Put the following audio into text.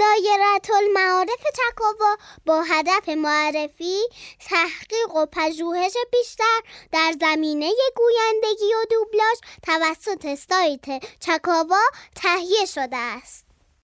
دایره المعارف چکاوا با هدف معرفی تحقیق و پژوهش بیشتر در زمینه گویندگی و دوبلاژ توسط سایت چکاوا تهیه شده است.